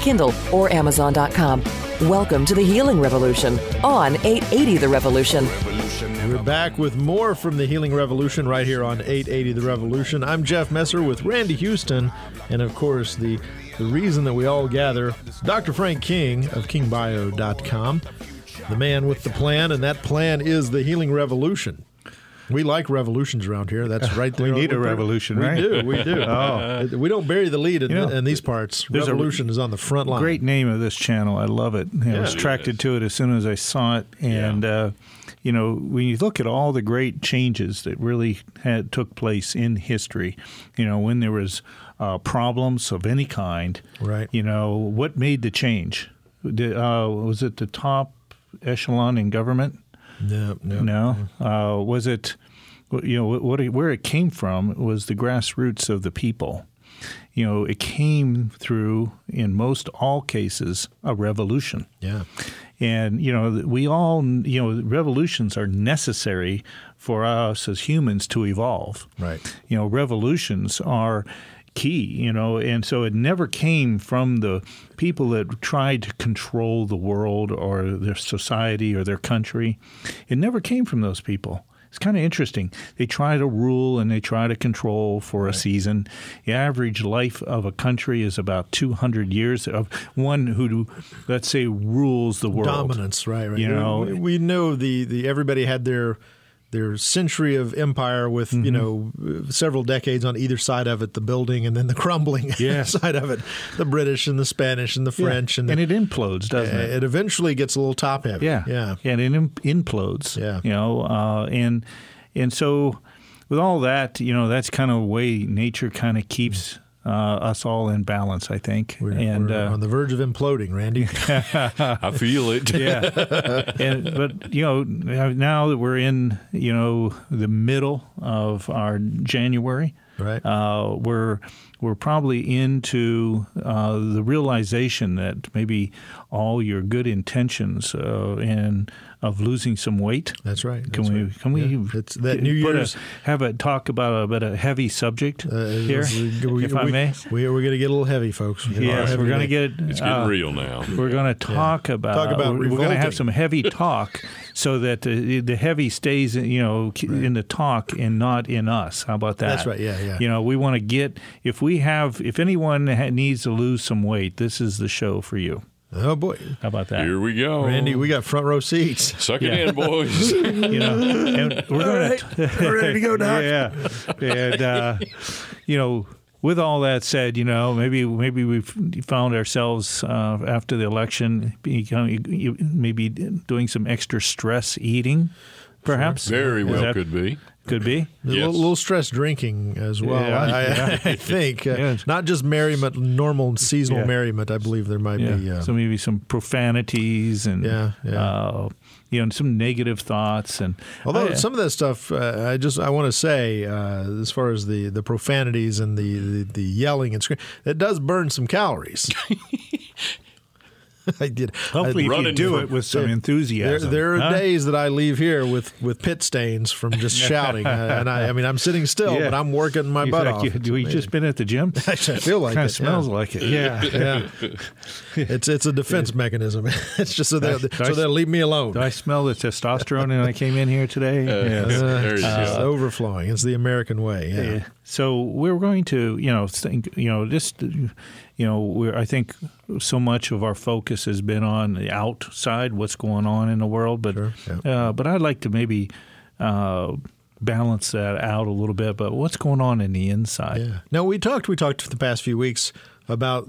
Kindle, or Amazon.com. Welcome to the Healing Revolution on 880 The Revolution. We're back with more from the Healing Revolution right here on 880 The Revolution. I'm Jeff Messer with Randy Houston, and of course, the, the reason that we all gather, Dr. Frank King of KingBio.com, the man with the plan, and that plan is the Healing Revolution. We like revolutions around here. That's right there. We need a We're- revolution, we do. We do. Oh. we don't bury the lead in, You know, in these parts. there's a Revolution is on the front line. Great name of this channel. I love it. I was attracted to it as soon as I saw it. And, uh, you know, when you look at all the great changes that really had took place in history, you know, when there was uh, problems of any kind, Right. you know, what made the change? Did, uh, was it the top echelon in government? No, no, No. Uh, was it, you know, what, it- where it came from was the grassroots of the people. You know, it came through, in most all cases, a revolution. Yeah. And, you know, we all, you know, revolutions are necessary for us as humans to evolve. Right. You know, revolutions are key, you know, and so it never came from the people that tried to control the world or their society or their country. It never came from those people. It's kind of interesting. They try to rule and they try to control for a season. The average life of a country is about 200 years of one who, let's say, rules the world. dominance, right? Right. You know, we, we know the the everybody had their their century of empire with Mm-hmm. you know several decades on either side of it, the building and then the crumbling Yeah. side of it, the British and the Spanish and the French and, the, and it implodes, doesn't it? it eventually gets a little top heavy. Yeah, yeah. and it implodes. Yeah. you know, uh, and and so with all that, you know, that's kind of the way nature kind of keeps uh, us all in balance. I think, We're, and we're uh, on the verge of imploding, Randy. I feel it. yeah, and but you know, now that we're in you know the middle of our January, Right. Uh, we're we're probably into uh, the realization that maybe all your good intentions uh, and of losing some weight. That's right. Can that's we right. can we Yeah. It's that put New a- Year's. have a talk about a bit of heavy subject uh, here, we, if I we, may? we, we're going to get a little heavy, folks. We're gonna Yes, little we're going to today. get It's getting uh, real now. we're going to talk about, Talk about we're, we're going to have some heavy talk so that the, the heavy stays you know in the talk and not in us. How about that? That's right, yeah, yeah. You know, we want to get if we have if anyone ha- needs to lose some weight, this is the show for you. Oh boy, How about that? Here we go. Randy, we got front row seats. Suck it Yeah. in, boys. you know, and we're going to We're ready to go, Doc. yeah, and uh, you know, with all that said, you know, maybe maybe we've found ourselves uh, after the election, becoming, maybe doing some extra stress eating, perhaps. Very Is well that- could be. Could be. A little, little stress drinking as well. Yeah, I, yeah. I, I think uh, Yeah. not just merriment, normal seasonal Yeah. merriment. I believe there might Yeah. be. Uh, so maybe some profanities and Yeah, yeah. Uh, you know, some negative thoughts and although I- some of that stuff, uh, I just I want to say, uh, as far as the, the profanities and the, the, the yelling and screaming, it does burn some calories. I did. hopefully I, if you running do it with some There, enthusiasm. there are huh? days that I leave here with, with pit stains from just shouting, uh, and I, I mean I'm sitting still, Yeah. but I'm working my You butt off. like you, It's you amazing. just been at the gym? I feel like kind it, of smells yeah. like it. Yeah. Yeah, it's it's a defense mechanism. It's just so they so they'll leave me alone. Do I smell the testosterone when I came in here today? Yes. Uh, There it's go. overflowing. It's the American way. Yeah. Yeah. So we're going to, you know, think, you know, just, you know, we're, I think so much of our focus has been on the outside, what's going on in the world, but, Sure, uh, but I'd like to maybe uh, balance that out a little bit. But what's going on in the inside? Yeah. No, we talked. We talked for the past few weeks about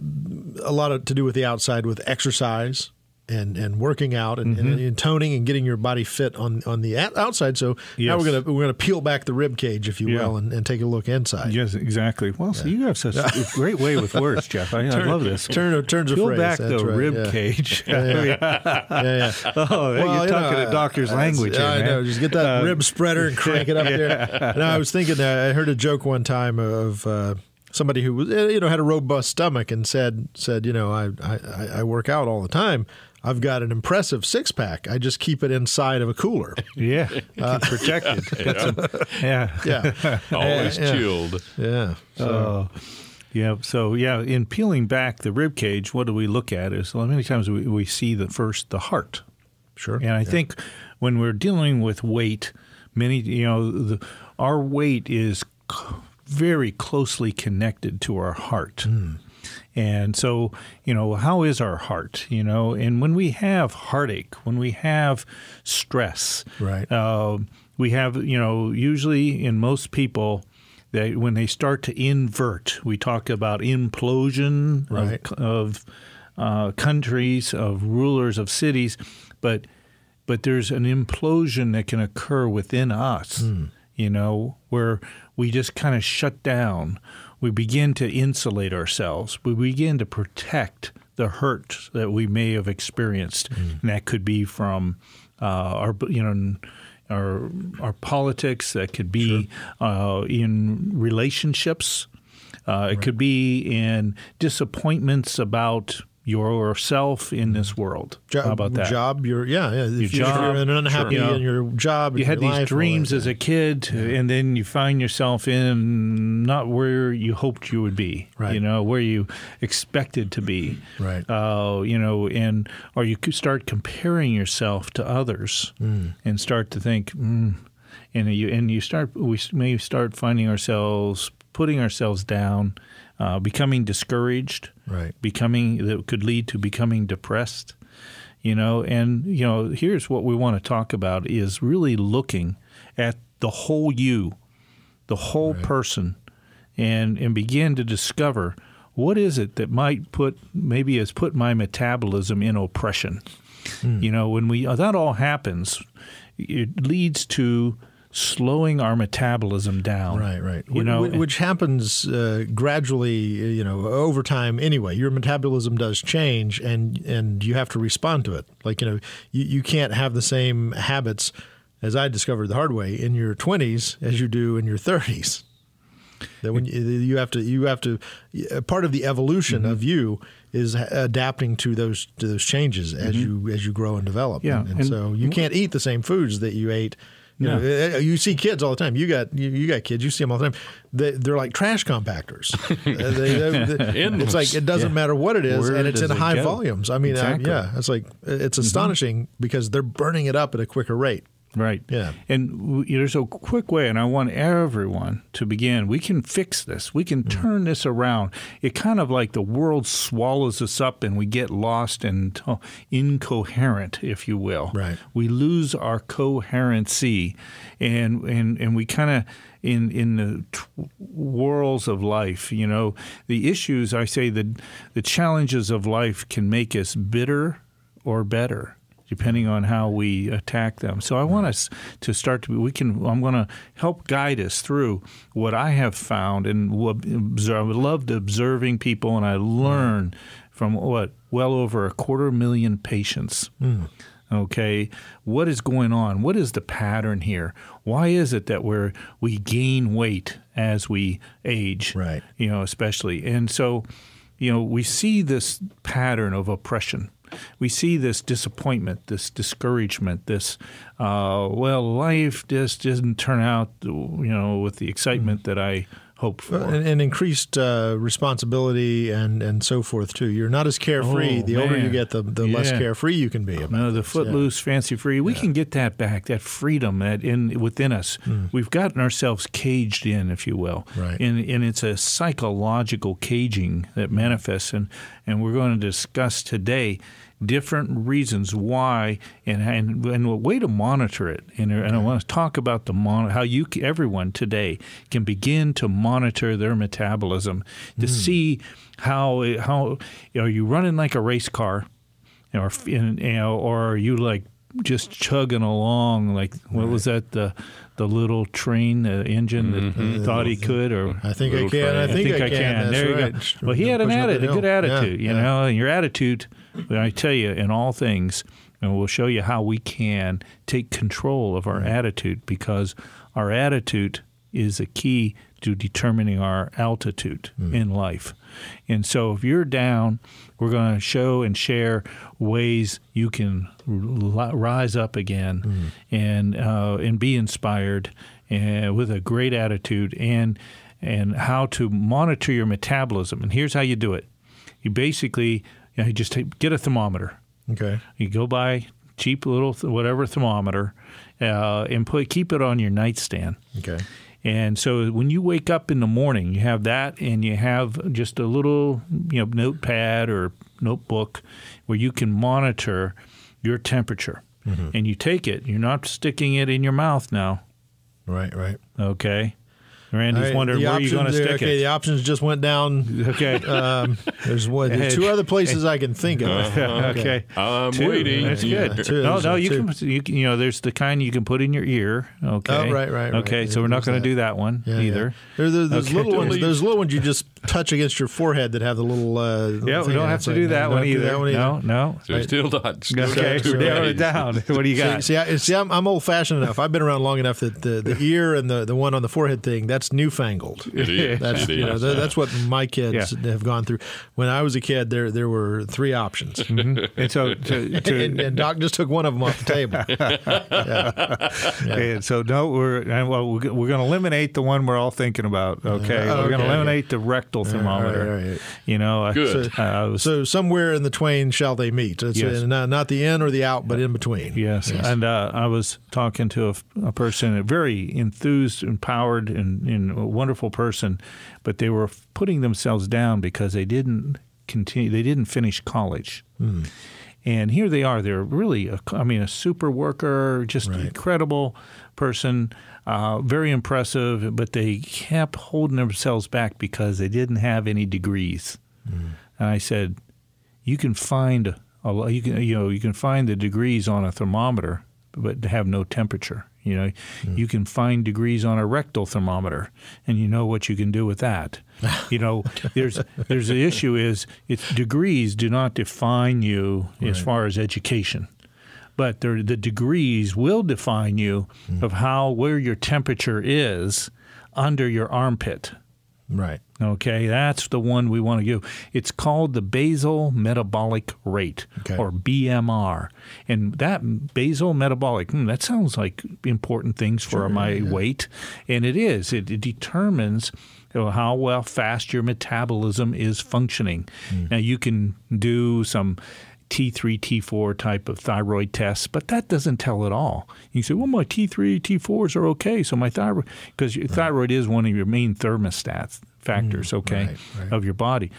a lot of to do with the outside, with exercise and and working out and, and, and toning and getting your body fit on on the outside. So now we're gonna we're gonna peel back the rib cage, if you Yeah. will, and, and take a look inside. Yes, exactly. Well, so you have such a great way with words, Jeff. I, I love this. Turn turns a phrase. Peel phrase. back That's the right, rib yeah. cage. Yeah, yeah. Oh, Well, you're you talking know, a doctor's uh, language here, I man. know. Just get that Uh, rib spreader and crank it up there. And I was thinking, uh, I heard a joke one time of uh, somebody who was, uh, you know, had a robust stomach and said, said, you know, I, I, I work out all the time. I've got an impressive six pack. I just keep it inside of a cooler. Yeah, keep protected. Got some- yeah, Yeah. Always Yeah. chilled. Yeah. So, Uh, yeah. So yeah, in peeling back the rib cage, what do we look at? Is well, many times we, we see the first the heart, sure. and I think when we're dealing with weight, many you know the, our weight is c- very closely connected to our heart. And so, you know, how is our heart? You know, and when we have heartache, when we have stress, Right. uh, we have, you know, usually in most people, that when they start to invert, we talk about implosion Right. of, of uh, countries, of rulers of cities, but but there's an implosion that can occur within us, you know, where we just kind of shut down. We begin to insulate ourselves. We begin to protect the hurt that we may have experienced, and that could be from uh, our, you know, our our politics. That could be uh, in relationships. Uh, it could be in disappointments about yourself in this world. Jo- How about that? Job, you're yeah, yeah. If, you, job, you're unhappy sure. in your job, you had your these life, dreams as a kid, and then you find yourself in not where you hoped you would be. Right. You know where you expected to be. Right. Uh, you know, and or you could start comparing yourself to others, Mm. and start to think, mm, and you and you start we may start finding ourselves putting ourselves down, uh, becoming discouraged Right. becoming that could lead to becoming depressed you know and you know here's what we want to talk about is really looking at the whole you the whole person and and begin to discover what is it that might put maybe has put my metabolism in oppression Hmm. you know when we that all happens it leads to slowing our metabolism down Right, right. you know wh- which happens uh, gradually, uh, you know, over time. Anyway, your metabolism does change, and and you have to respond to it. Like you know, you, you can't have the same habits, as I discovered the hard way, in your twenties as you do in your thirties. That when you, you have to, you have to. uh, Part of the evolution Mm-hmm. of you is adapting to those to those changes as you as you grow and develop. Mm-hmm. Yeah, and, and and so you can't eat the same foods that you ate. You, know, uh, you see kids all the time. You got you, you got kids. You see them all the time. They, they're like trash compactors. Uh, they- they- it's like it doesn't Yeah. matter what it is, Where and it's in high go? volumes. I mean, Exactly. yeah, it's like it's astonishing because they're burning it up at a quicker rate. Right. Yeah. And there's a quick way, and I want everyone to begin. We can fix this. We can mm-hmm. turn this around. It kind of like the world swallows us up, and we get lost and oh, incoherent, if you will. Right. We lose our coherency, and and and we kind of in in the t- whirls of life. You know, the issues. I say the the challenges of life can make us bitter or better depending on how we attack them. So I want us to start to we can I'm going to help guide us through what I have found and what observe, I loved observing people and I learn from what well over a quarter million patients. Hmm. Okay, what is going on? What is the pattern here? Why is it that we're we gain weight as we age? Right. You know, especially. And so, you know, we see this pattern of oppression. We see this disappointment, this discouragement, this, uh, well, life just doesn't turn out, you know, with the excitement that I hoped for. and, and increased uh, responsibility and and so forth too. You're not as carefree. Oh, the older you get, the, the less carefree you can be. No, the footloose, fancy free. We can get that back, that freedom that in within us. We've gotten ourselves caged in, if you will. Right. And and it's a psychological caging that manifests and and we're going to discuss today different reasons why and and, and a way to monitor it. And, and I want to talk about the mon- how you everyone today can begin to monitor their metabolism to hmm. see how how are you running like a race car or you know, or are you like just chugging along like what was that the the little train the engine that mm-hmm. thought he could or I think I can. I train. think, I can. That's there you right. go. Well, he had an attitude, a good attitude, Yeah, you yeah. know, and your attitude, I tell you, in all things, and we'll show you how we can take control of our mm-hmm. attitude because our attitude is a key to determining our altitude mm. in life. And so if you're down, we're going to show and share ways you can rise up again mm. and uh, and be inspired and with a great attitude and and how to monitor your metabolism. And here's how you do it. You basically you, you just take, get a thermometer. Okay. You go buy cheap little th- whatever thermometer uh, and put keep it on your nightstand. Okay. And so when you wake up in the morning, you have that, and you have just a little, you know, notepad or notebook where you can monitor your temperature. And you take it. You're not sticking it in your mouth now. Right. Right. Okay. Randy's All right, wondering where you're going to options- stick okay, it. the options just went down. Okay. Um, there's one, there's two other places I can think of. okay. I'm Two. waiting. That's Yeah, good. two. No, no, you two. can, you you know, there's the kind you can put in your ear. Okay. Oh, right, right, right. Okay, so Yeah, we're not going to do that one Yeah, either. Yeah. There, there, there's Okay. little ones. There's little ones you just touch against your forehead that have the little. Uh, Yeah, we don't have to do that, one have to do either. that. No, no. So still not. Okay, narrow it down. What do you got? See, I, see, I'm, I'm old fashioned enough. I've been around long enough that the, the ear and the, the one on the forehead thing that's newfangled. It is. That's it you know is. that, that's what my kids Yeah. have gone through. When I was a kid, there there were three options, and so to, to, and, and Doc just took one of them off the table. And so no, we're and, well, we're, we're going to eliminate the one we're all thinking about. Okay, Uh, we're going to okay. eliminate the rectal thermometer. right, right. You know, I- Good. uh, was- So somewhere in the twain shall they meet. It's Yes. uh, not, not the in or the out, but in between. Yes, and uh, I was talking to a, a person, a very enthused, empowered, and, and a wonderful person, but they were putting themselves down because they didn't continue. They didn't finish college. And here they are. They're really, a, I mean, a super worker, just Right. incredible person, uh, very impressive. But they kept holding themselves back because they didn't have any degrees. And I said, you can find a you can you know you can find the degrees on a thermometer, but have no temperature. You know, hmm. you can find degrees on a rectal thermometer, and you know what you can do with that. you know, there's there's the issue is it's degrees do not define you as far as education. But the degrees will define you hmm. of how where your temperature is under your armpit. Right. Okay, that's the one we want to do. It's called the basal metabolic rate, Okay. or BMR. And that basal metabolic, hmm, that sounds like important things for my weight. And it is. It, it determines how well fast your metabolism is functioning. Now, you can do some T3, T4 type of thyroid tests, but that doesn't tell at all. You can say, well, my T3, T4s are okay, so my thyroid, because your thyroid is one of your main thermostats factors, mm, okay, right, right. of your body.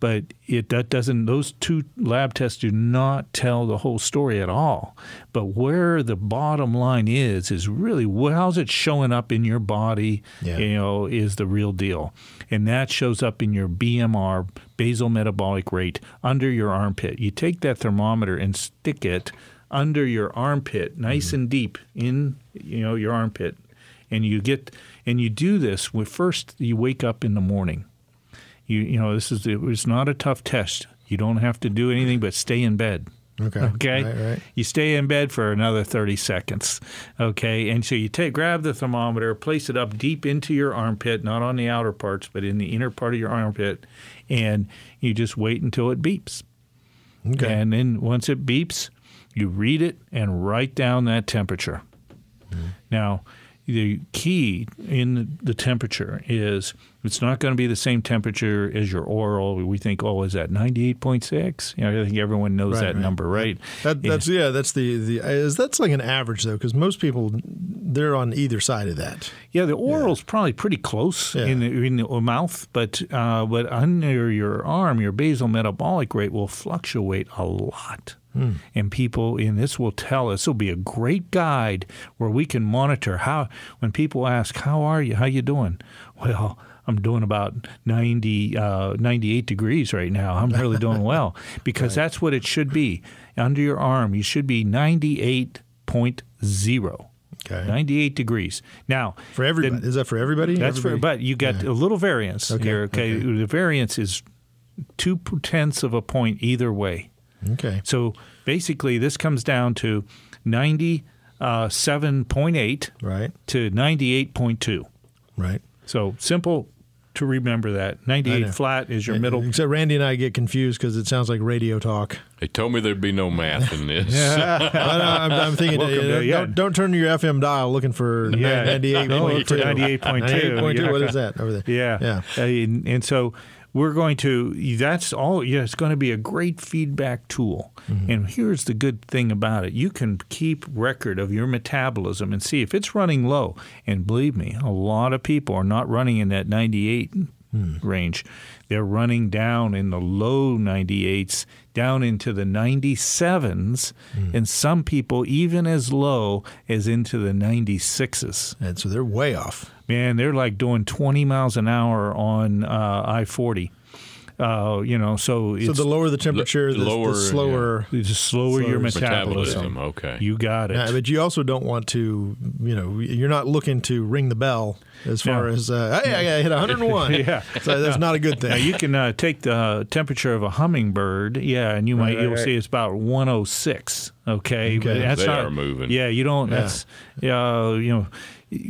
But it that doesn't; those two lab tests do not tell the whole story at all. But where the bottom line is is really how's it showing up in your body? Yeah. You know, is the real deal, and that shows up in your BMR, basal metabolic rate, under your armpit. You take that thermometer and stick it under your armpit, nice mm-hmm. and deep in you know your armpit, and you get and you do this with first you wake up in the morning. You you know this is it. it's not a tough test. You don't have to do anything but stay in bed. Okay. Okay. Right, right. You stay in bed for another 30 seconds. Okay. And so you take grab the thermometer, place it up deep into your armpit, not on the outer parts, but in the inner part of your armpit, and you just wait until it beeps. Okay. And then once it beeps, you read it and write down that temperature. Mm-hmm. Now, the key in the temperature is it's not going to be the same temperature as your oral. We think, oh, is that 98.6? You know, I think everyone knows Right, that right. number, right? That, that's yeah. That's the the is that's like an average though, because most people they're on either side of that. Yeah, the oral oral's probably pretty close Yeah. in, the, in the mouth, but uh, but under your arm, your basal metabolic rate will fluctuate a lot. Hmm. And people, and this will tell us, It'll be a great guide where we can monitor how. When people ask, "How are you? How you doing?" Well, I'm doing about 90, uh, 98 degrees right now. I'm really doing well because right. that's what it should be. Under your arm, you should be 98.0. Okay. 98 degrees. Now, for everybody, is that for everybody? That's everybody? for, but you got yeah. a little variance okay. here. Okay? okay. The variance is two tenths of a point either way. Okay. So basically, this comes down to 97.8 right. to 98.2. Right. So simple to remember that. 98 flat is your middle. Except Randy and I get confused because it sounds like radio talk. They told me there'd be no math in this. yeah. I'm, I'm, thinking, uh, to, yeah. don't, don't, turn your FM dial looking for yeah. 98.2. No, for 98.2. 98.2. What is that over there? Yeah. Yeah. Uh, and, and so we're going to that's all yeah it's going to be a great feedback tool mm-hmm. and here's the good thing about it you can keep record of your metabolism and see if it's running low and believe me a lot of people are not running in that 98 hmm. range they're running down in the low 98s down into the 97s hmm. and some people even as low as into the 96s and so they're way off man, they're like doing 20 miles an hour on uh, I 40. Uh, you know, so so the lower the temperature, the, lower, the slower, yeah. the slower, slower your metabolism. metabolism. Okay, you got it. Yeah, but you also don't want to, you know, you're not looking to ring the bell as far as uh, hey, I hit 101. yeah, so that's not a good thing. Now you can uh, take the temperature of a hummingbird, yeah, and you might right, you'll right. see it's about 106. Okay, okay. that's they not, are moving. Yeah, you don't. Yeah. That's yeah, you know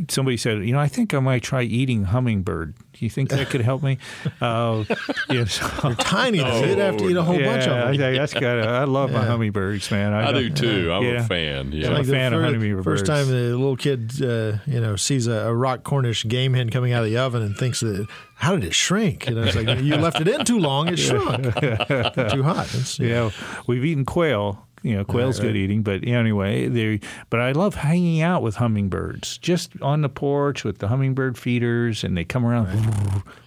somebody said, you know, I think I might try eating hummingbird. Do you think that could help me? Uh, yeah, so, They're tiny. Oh, You'd have to eat a whole yeah, bunch of them. I think that's good. I love yeah. my hummingbirds, man. I, I do too. I'm yeah. a fan. Yeah, I'm a fan of hummingbirds. First time the little kid, uh, you know, sees a, a, rock Cornish game hen coming out of the oven and thinks that how did it shrink? You know, it's like you left it in too long, it shrunk. too hot. It's, yeah, we've eaten quail you know, quail's right, right. good eating, but anyway, they. But I love hanging out with hummingbirds, just on the porch with the hummingbird feeders, and they come around.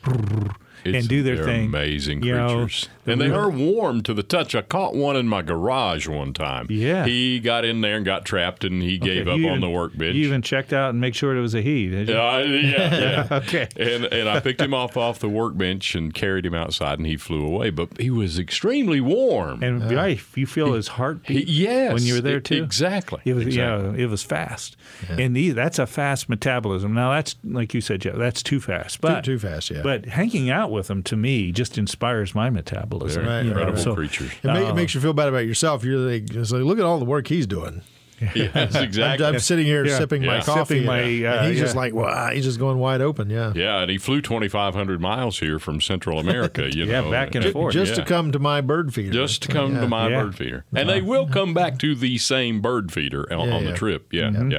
Right. It's, and do their thing. Amazing creatures, know, and they are warm to the touch. I caught one in my garage one time. Yeah, he got in there and got trapped, and he okay, gave up even, on the workbench. You even checked out and make sure it was a he. Did you? Uh, yeah, yeah. okay. And and I picked him off off the workbench and carried him outside, and he flew away. But he was extremely warm. And uh, right, you feel he, his heartbeat. He, yes, when you were there too. Exactly. It was exactly. yeah, it was fast, yeah. and the, that's a fast metabolism. Now that's like you said, Jeff. That's too fast. But too, too fast. Yeah. But hanging out with them to me just inspires my metabolism. Right, incredible so, creatures. It, it, makes you feel bad about yourself. You're like, like, look at all the work he's doing. Yes, exactly. I'm, I'm sitting here yeah. sipping yeah. my coffee, sipping my, uh, and he's yeah. just like, wow, he's just going wide open. Yeah, yeah, and he flew 2,500 miles here from Central America. You yeah, know, back and just, forth, just to come to my bird feeder. Just to come to my bird feeder, and they will come back to the same bird feeder on, on the trip. Yeah, mm-hmm.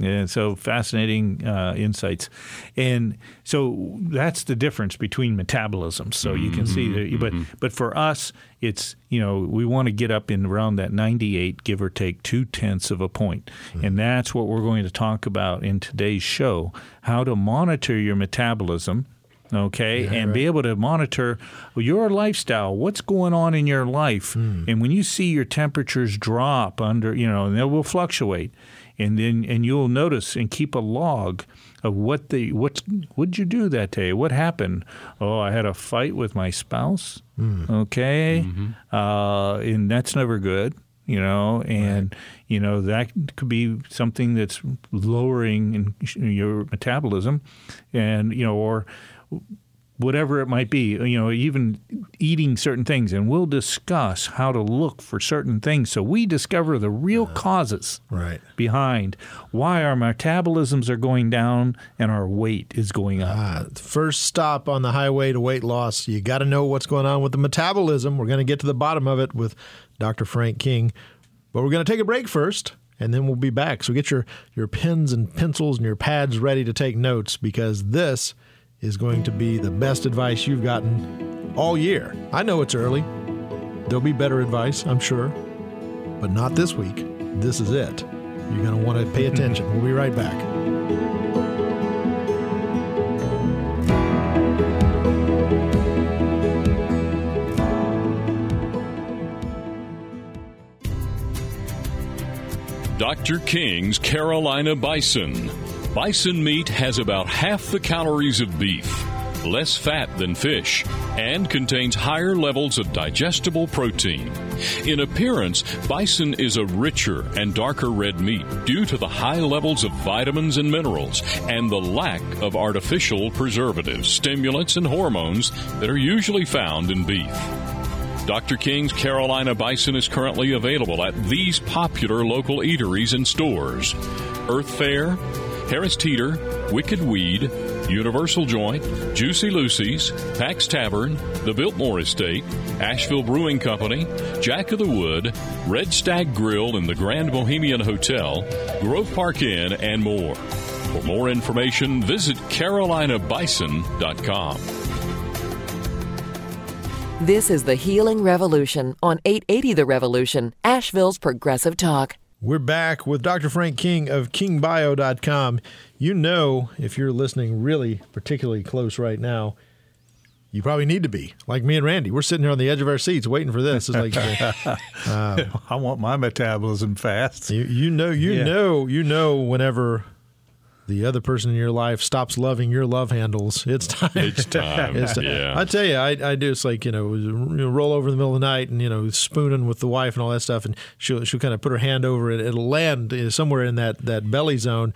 Yeah. And so fascinating uh, insights. And so that's the difference between metabolisms. So you can see that, but, mm-hmm. but for us, it's, you know, we want to get up in around that 98, give or take two tenths of a point. Mm-hmm. And that's what we're going to talk about in today's show how to monitor your metabolism okay, yeah, and right. be able to monitor your lifestyle, what's going on in your life. Mm. And when you see your temperatures drop under, you know, and they will fluctuate, and then and you'll notice and keep a log of what the what what'd you do that day? What happened? Oh, I had a fight with my spouse. Mm. Okay, mm-hmm. uh, and that's never good. You know, and right. you know that could be something that's lowering in your metabolism, and you know, or whatever it might be, you know, even eating certain things. And we'll discuss how to look for certain things so we discover the real uh, causes right. behind why our metabolisms are going down and our weight is going up. Uh, first stop on the highway to weight loss, you got to know what's going on with the metabolism. We're going to get to the bottom of it with Dr. Frank King. But we're going to take a break first and then we'll be back. So get your, your pens and pencils and your pads ready to take notes because this – is going to be the best advice you've gotten all year. I know it's early. There'll be better advice, I'm sure, but not this week. This is it. You're going to want to pay attention. We'll be right back. Dr. King's Carolina Bison Bison meat has about half the calories of beef. less fat than fish, and contains higher levels of digestible protein. In appearance, bison is a richer and darker red meat due to the high levels of vitamins and minerals and the lack of artificial preservatives, stimulants, and hormones that are usually found in beef. Dr. King's Carolina Bison is currently available at these popular local eateries and stores Earth Fare, Harris Teeter, Wicked Weed, Universal Joint, Juicy Lucy's, Pack's Tavern, the Biltmore Estate, Asheville Brewing Company, Jack of the Wood, Red Stag Grill and the Grand Bohemian Hotel, Grove Park Inn, and more. For more information, visit carolinabison.com. This is the Healing Revolution on 880 The Revolution, Asheville's Progressive Talk. We're back with Dr. Frank King of kingbio.com. You know, if you're listening really particularly close right now, you probably need to be like me and Randy. We're sitting here on the edge of our seats waiting for this. It's like uh, I want my metabolism fast. you, you know, you Yeah. know, you know. Whenever the other person in your life stops loving your love handles, it's time. It's time. It's time. yeah. I tell you, I, I do. It's like you know, you roll over in the middle of the night and you know, spooning with the wife and all that stuff, and she'll she'll kind of put her hand over it. It'll land somewhere in that that belly zone.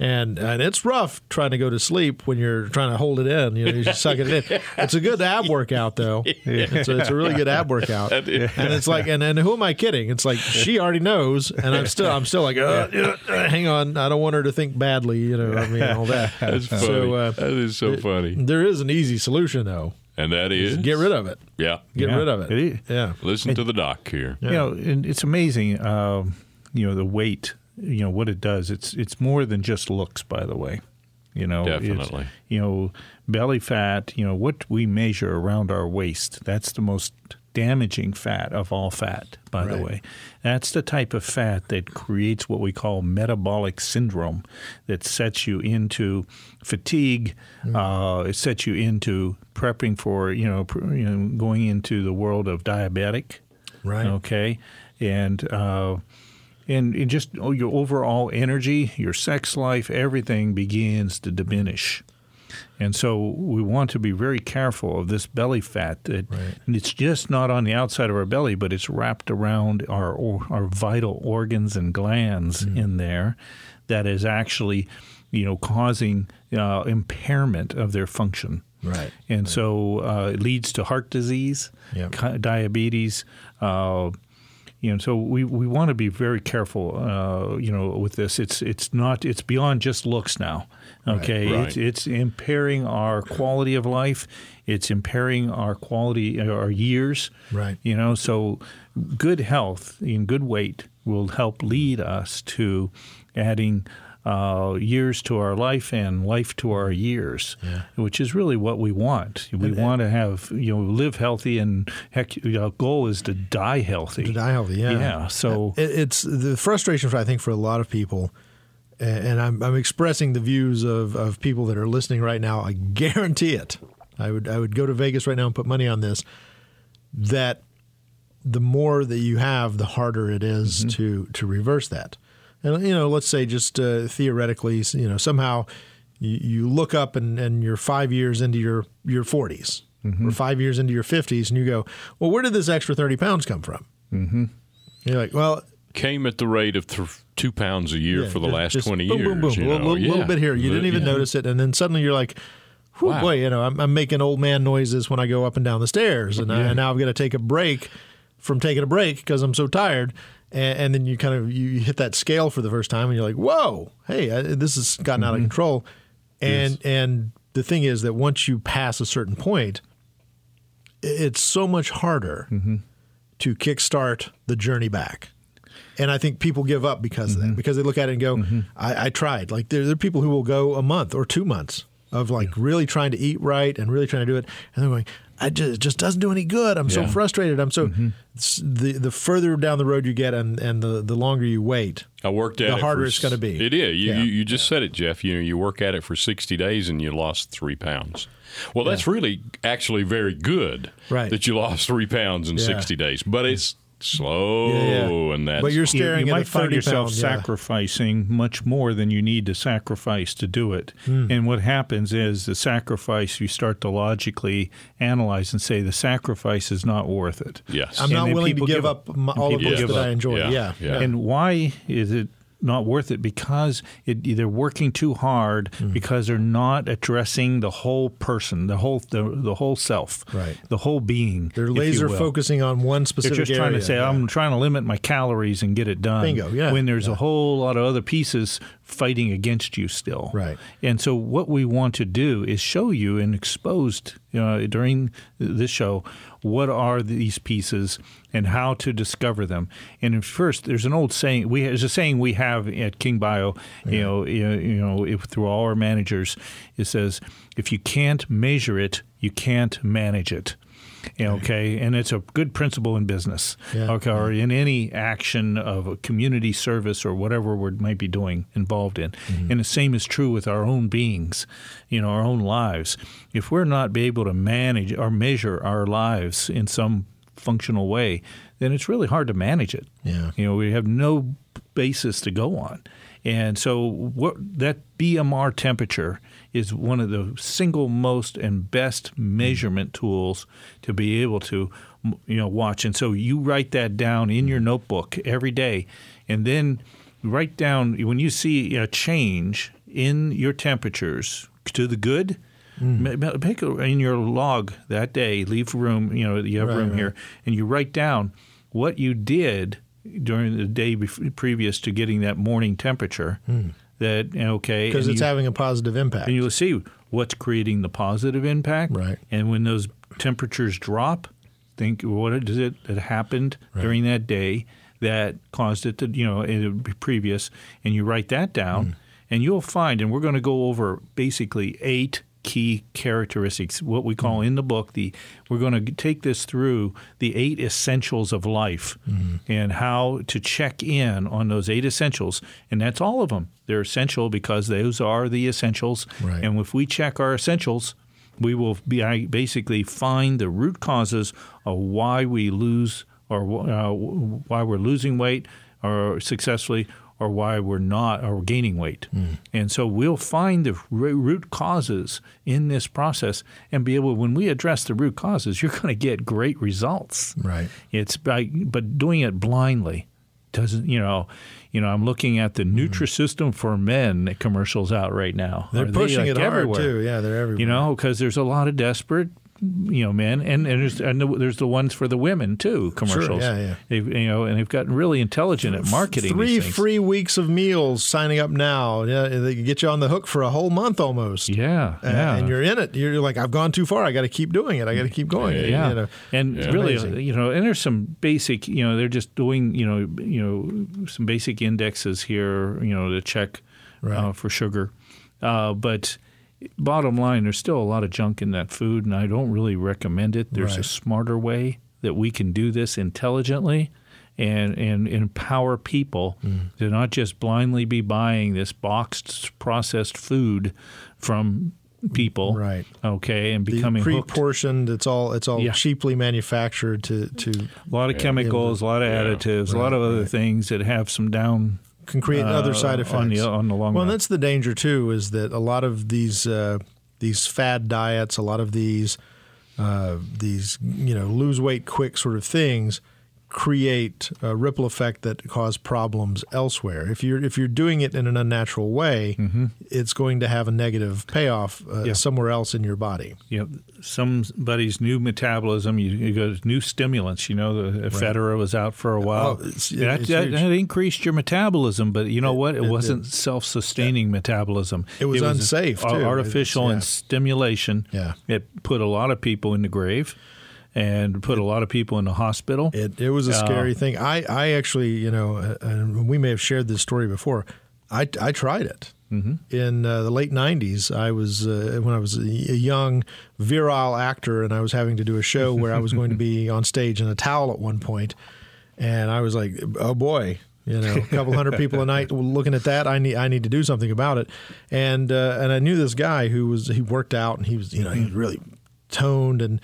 And and it's rough trying to go to sleep when you're trying to hold it in. You know, you're just sucking it in. It's a good ab workout though. It's, a, it's a really good ab workout. And it's like, and, and who am I kidding? It's like she already knows, and I'm still I'm still like, uh, uh, uh, hang on, I don't want her to think badly. You know, I mean, all that. That's funny. So uh, that is so funny. there is an easy solution though. And that is Get rid of it. Yeah. Get Yeah, rid of it. it is. Yeah. Listen to the doc here. You know, and it's amazing. Um, you know, the weight. You know what it does. It's it's more than just looks. By the way, you know, it's- Definitely. you know, belly fat. You know what we measure around our waist. That's the most damaging fat of all fat. By the way, that's the type of fat that creates what we call metabolic syndrome, that sets you into fatigue. Uh, it sets you into prepping for you know, pr- you know going into the world of diabetic. Right. Okay, and uh, and it just oh, your overall energy, your sex life, everything begins to diminish. And so we want to be very careful of this belly fat. That and it's just not on the outside of our belly, but it's wrapped around our our vital organs and glands Mm. in there. That is actually, you know, causing uh, impairment of their function. Right. And so uh, it leads to heart disease, Yep. diabetes. Uh, you know, so we, we want to be very careful. Uh, you know, with this, it's it's not it's beyond just looks now. Okay, Right. It's, it's impairing our quality of life. It's impairing our quality, our years. Right. You know, so good health and good weight will help lead us to adding uh, years to our life and life to our years, which is really what we want. We want to have you know live healthy and heck, our goal is to die healthy. To die healthy, yeah. Yeah. So It, it's the frustration for I think for a lot of people, and I'm, I'm expressing the views of, of people that are listening right now. I guarantee it. I would I would go to Vegas right now and put money on this. That the more that you have, the harder it is to to reverse that. And you know, let's say just uh, theoretically, you know, somehow you, you look up and, and you're five years into your your 40s or five years into your 50s, and you go, well, where did this extra 30 pounds come from? Mm-hmm. You're like, well, Came at the rate of th- two pounds a year yeah, for the just- last just 20 boom, years. Boom, boom, you A little, know? little- little Yeah. bit here. You didn't even Yeah. notice it, and then suddenly you're like, Whew, Wow. boy, you know, I'm, I'm making old man noises when I go up and down the stairs, and, I, and now I've got to take a break from taking a break because I'm so tired. And, and then you kind of you hit that scale for the first time, and you're like, "Whoa, hey, I, this has gotten out of mm-hmm. control." And and the thing is that once you pass a certain point, it's so much harder mm-hmm. to kickstart the journey back. And I think people give up because of that, mm-hmm. because they look at it and go, I, I tried. Like there, there are people who will go a month or two months of like really trying to eat right and really trying to do it. And they're going, I just, it just doesn't do any good. I'm so frustrated. I'm so mm-hmm. s- the the further down the road you get and, and the, the longer you wait, I worked at the it harder for it's gonna be. It is. You, Yeah. you, you just said it, Jeff. You know, you work at it for 60 days and you lost three pounds. Well, that's really actually very good Right. that you lost three pounds in Yeah. 60 days. But it's slow Yeah, yeah. and that's But you're you, staring you at might a find yourself pound, yeah. sacrificing much more than you need to sacrifice to do it. Hmm. And what happens is the sacrifice, you start to logically analyze and say the sacrifice is not worth it. yes. I'm And not willing to give give up up. my, all of people this that. I enjoy. Yeah, Yeah, yeah. And why is it not worth it? Because it, they're working too hard Hmm. because they're not addressing the whole person, the whole the, the whole self, Right. the whole being. They're laser focusing on one specific. They're just trying area. to say, yeah. I'm trying to limit my calories and get it done. Bingo, yeah, When there's yeah. a whole lot of other pieces fighting against you still. Right. And so what we want to do is show you and exposed uh, during this show what are these pieces and how to discover them. And first, there's an old saying. We there's a saying we have at King Bio. You know, you you know, if, through all our managers, it says, if you can't measure it, you can't manage it. Okay, and it's a good principle in business. Yeah. Okay, or in any action of a community service or whatever we might be doing involved in. Mm-hmm. And the same is true with our own beings, you know, our own lives. If we're not be able to manage or measure our lives in some functional way, then it's really hard to manage it. Yeah. You know, we have no basis to go on. And so what that BMR temperature is one of the single most and best measurement tools to be able to you know watch. And so you write that down in your notebook every day and then write down when you see a change in your temperatures to the good mm. ma- Make a, in your log that day. Leave room. You know you have Right, room right. here, and you write down what you did during the day bef- previous to getting that morning temperature. That okay, because it's you- having a positive impact. and you'll see what's creating the positive impact. Right. And when those temperatures drop, think what is it that happened during that day that caused it to, you know, the previous, and you write that down, Hmm. and you'll find, and we're going to go over basically eight key characteristics, what we call in the book the we're going to take this through the eight essentials of life Hmm. and how to check in on those eight essentials and that's all of them they're essential because those are the essentials Right. and if we check our essentials we will be basically find the root causes of why we lose or uh, why we're losing weight or successfully or why we're not or gaining weight. Hmm. And so we'll find the root causes in this process and be able when we address the root causes you're going to get great results. Right. It's by but doing it blindly doesn't you know you know I'm looking at the hmm. Nutrisystem for Men commercials out right now. They're Are they, pushing like, it everywhere? too. Yeah, they're everywhere. You know, because there's a lot of desperate, you know, men, and and there's, and there's the ones for the women too. Commercials, yeah, yeah. They've, you know, and they've gotten really intelligent at marketing. Three these free weeks of meals signing up now. Yeah, they can get you on the hook for a whole month almost. Yeah, Uh, yeah. and you're in it. You're like, I've gone too far. I got to keep doing it. I got to keep going. yeah, You know, and Yeah. really, Amazing. you know, and there's some basic, you know, they're just doing, you know, you know, some basic indexes here, you know, to check uh, for sugar, uh, but. Bottom line, there's still a lot of junk in that food, and I don't really recommend it. There's a smarter way that we can do this intelligently and, and empower people Mm. to not just blindly be buying this boxed processed food from people. Right. Okay. And becoming hooked. pre-portioned. It's all it's all Yeah. cheaply manufactured to to A lot of chemicals, a lot of additives, a lot of other things that have some down can create other uh, side effects on the on the long Well, run. and that's the danger too. Is that a lot of these uh, these fad diets, a lot of these uh, these you know lose weight quick sort of things create a ripple effect that cause problems elsewhere. If you're if you're doing it in an unnatural way, it's going to have a negative payoff uh, Mm-hmm. Yeah. somewhere else in your body. you know, somebody's new metabolism. You, you go new stimulants. You know, the ephedra was out for a while. Oh, it's- that, it's that, that increased your metabolism, but you know what? It, it wasn't self-sustaining metabolism. It was unsafe, too. Artificial It's- and stimulation. Yeah. it put a lot of people in the grave, and put a lot of people in the hospital. It, it was a Uh, scary thing. I, I actually, you know, uh, and we may have shared this story before. I, I tried it. Mm-hmm. In uh, the late 90s, I was, uh, when I was a a young, virile actor, and I was having to do a show where I was going to be on stage in a towel at one point, And I was like, oh boy. You know, a couple hundred people a night looking at that. I need, I need to do something about it. And uh, and I knew this guy who was he worked out and he was, you know, he was really toned and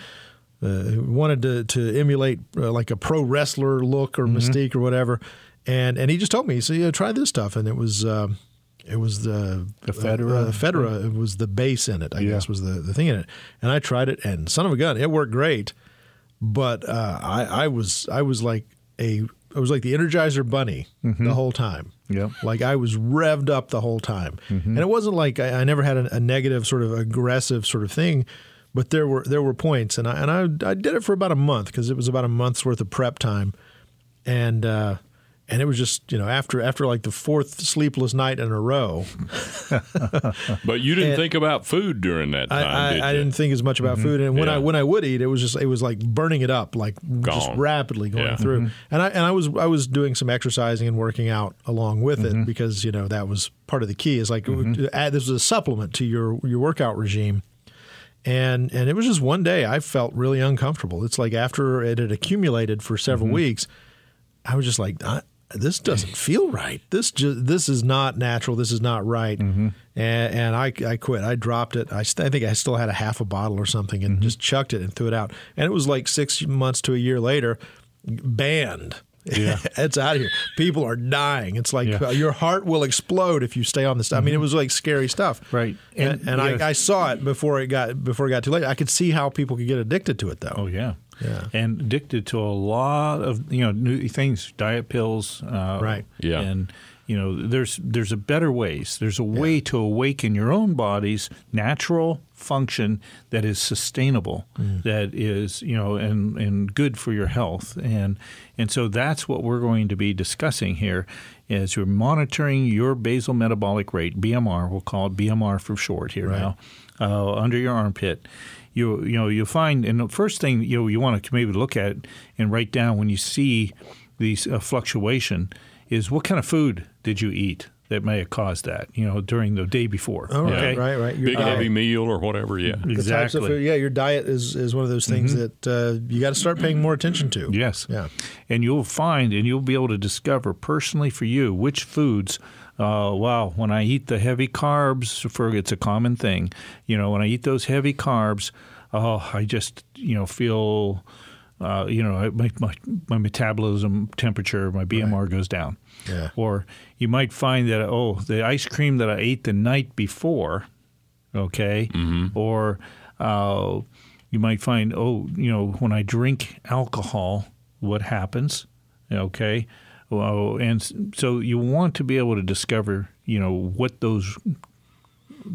uh, wanted to to emulate uh, like a pro wrestler look or mystique or whatever, and and he just told me he said yeah try this stuff and it was. Um, it was the Ephedra? Uh, Ephedra. It was the base in it. I Yeah. guess was the, the thing in it. And I tried it, and son of a gun, it worked great. But uh, I, I was I was like a I was like the Energizer Bunny the whole time. Yep. Like I was revved up the whole time, and it wasn't like I, I never had a, a negative sort of aggressive sort of thing. But there were there were points, and I and I, I did it for about a month because it was about a month's worth of prep time, and uh, and it was just you know after after like the fourth sleepless night in a row, But you didn't And- think about food during that time, I, did I didn't think as much about mm-hmm. food, and when I when I would eat, it was just it was like burning it up, like just rapidly going Yeah. through. Mm-hmm. And I and I was I was doing some exercising and working out along with it mm-hmm. because you know that was part of the key. Is like uh, add, this was a supplement to your your workout regime. And and it was just one day I felt really uncomfortable. It's like after it had accumulated for several mm-hmm. weeks, I was just like, this doesn't feel right. This just this is not natural. This is not right. Mm-hmm. And, and I I quit. I dropped it. I, st- I think I still had a half a bottle or something and mm-hmm. just chucked it and threw it out. And it was like six months to a year later, banned. Yeah. it's out of here. People are dying. It's like Yeah. uh, your heart will explode if you stay on this. I mean, it was like scary stuff. Right. And, And, and yes. I, I saw it before it got before it got too late. I could see how people could get addicted to it though. Oh yeah, Yeah. and addicted to a lot of you know new things, diet pills, uh, Right. Yeah. and you know there's there's a better ways. There's a way to awaken your own body's natural function that is sustainable, that is you know and and good for your health, and and so that's what we're going to be discussing here. As you're monitoring your basal metabolic rate, BMR, we'll call it BMR for short here Right. now, uh, under your armpit, you you know you'll find and the first thing you know, you want to maybe look at and write down when you see these uh, fluctuation is what kind of food did you eat that may have caused that you know during the day before. Oh, right, okay? right, right. Your Big diet. heavy meal or whatever, yeah. the of Exactly. food. Yeah, your diet is, is one of those things that uh, you got to start paying more attention to. Yes. Yeah. And you'll find and you'll be able to discover personally for you which foods. Uh, wow, when I eat the heavy carbs, for it's a common thing. You know, when I eat those heavy carbs, oh, I just you know feel, uh, you know, my, my my metabolism temperature, my BMR goes down. Yeah. Or you might find that oh, the ice cream that I ate the night before, okay, or uh, you might find oh, you know, when I drink alcohol, what happens, okay. Well, and so you want to be able to discover, you know, what those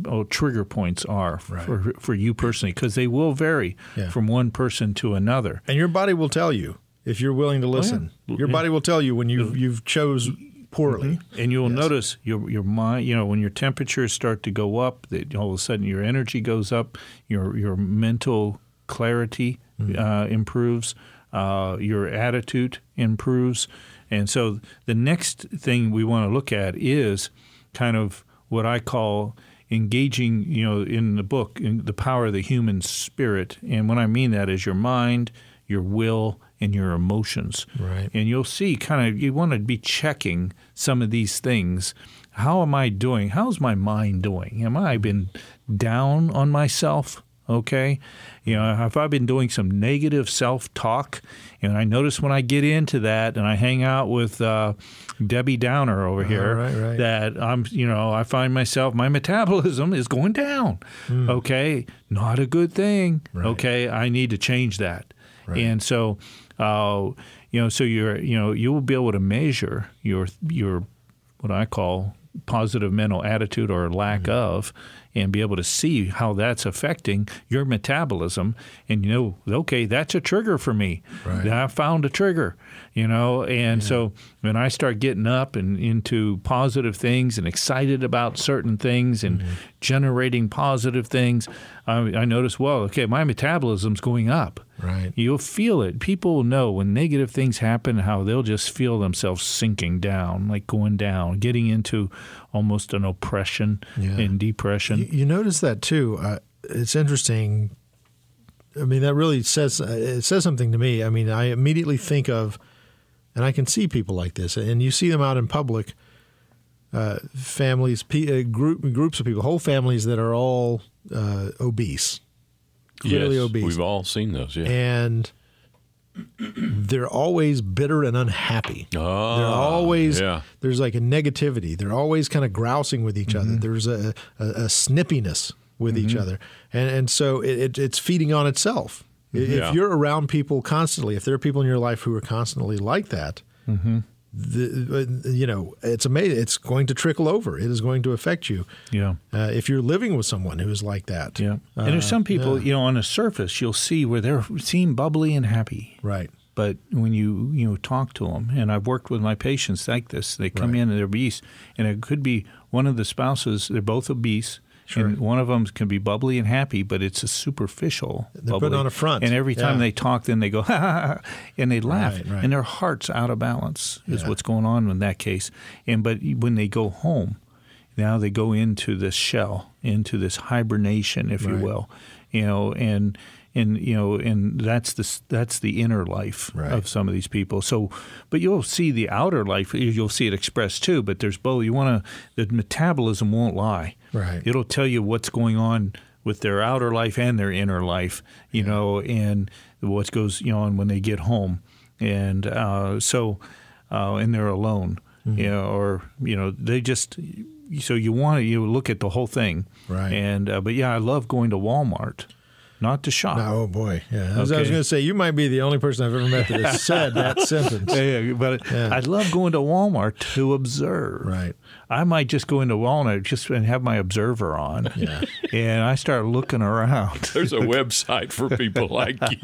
oh, trigger points are for for you personally, because they will vary Yeah. from one person to another. And your body will tell you if you're willing to listen. Your body will tell you when you you've chose poorly. And you'll notice your your mind, you know, when your temperatures start to go up, that all of a sudden your energy goes up, your your mental clarity uh, improves, uh, your attitude improves, and so the next thing we want to look at is kind of what I call engaging, you know, in the book, in the power of the human spirit, and what I mean that is your mind, your will, and your emotions. Right. And you'll see kind of you want to be checking some of these things. How am I doing? How's my mind doing? Am I been down on myself? Okay. You know, have I've been doing some negative self talk? And I notice when I get into that and I hang out with uh, Debbie Downer over here right, right. that I'm, you know, I find myself, my metabolism is going down. Okay. Not a good thing. Okay. I need to change that. And so, uh, you know, so you're, you know, you will be able to measure your your what I call positive mental attitude or lack Mm-hmm. of, and be able to see how that's affecting your metabolism. And you know, okay, that's a trigger for me. Right. I found a trigger. You know, and so when I start getting up and into positive things and excited about certain things and Mm-hmm. generating positive things, I, I notice, well, okay, my metabolism's going up. Right. You'll feel it. People will know when negative things happen how they'll just feel themselves sinking down, like going down, getting into almost an oppression Yeah. and depression. You, you notice that too. Uh, it's interesting. I mean, that really says uh, it says something to me. I mean, I immediately think of, and I can see people like this, and you see them out in public. Uh, families, pe- uh, group groups of people, whole families that are all uh, obese, clearly yes, obese, We've all seen those. Yeah. and they're always bitter and unhappy. Ah, they're always yeah. there's like a negativity. They're always kind of grousing with each other. There's a, a, a snippiness with each other, and and so it, it, it's feeding on itself. I- Yeah. If you're around people constantly, if there are people in your life who are constantly like that, the, uh, you know it's amazing. It's going to trickle over. It is going to affect you. Yeah. Uh, if you're living with someone who is like that, Yeah. Uh, and there's some people, yeah. you know, on the surface, you'll see where they're seem bubbly and happy. right? But when you you know talk to them, and I've worked with my patients like this, they come Right. in and they're obese, and it could be one of the spouses. They're both obese. And one of them can be bubbly and happy, but it's a superficial. They're putting on a front. and every time Yeah. they talk, then they go ha ha, ha and they laugh, Right, right. and their heart's out of balance. Is Yeah. what's going on in that case. And but when they go home, now they go into this shell, into this hibernation, if you will, you know, and and you know, and that's the that's the inner life Right. of some of these people. So, but you'll see the outer life. You'll see it expressed too. But there's both. You want to. The metabolism won't lie. Right. It'll tell you what's going on with their outer life and their inner life. You know, and what goes you know on when they get home, and uh, so, uh, and they're alone. Mm-hmm. You know, or you know, they just. So you want to you look at the whole thing, Right. And uh, but yeah, I love going to Walmart, not to shop. Oh boy, yeah. I was, was going to say you might be the only person I've ever met that has said that sentence. Yeah, but Yeah. I love going to Walmart to observe. Right. I might just go into Walmart just and have my observer on. Yeah. And I start looking around. There's a website for people like you.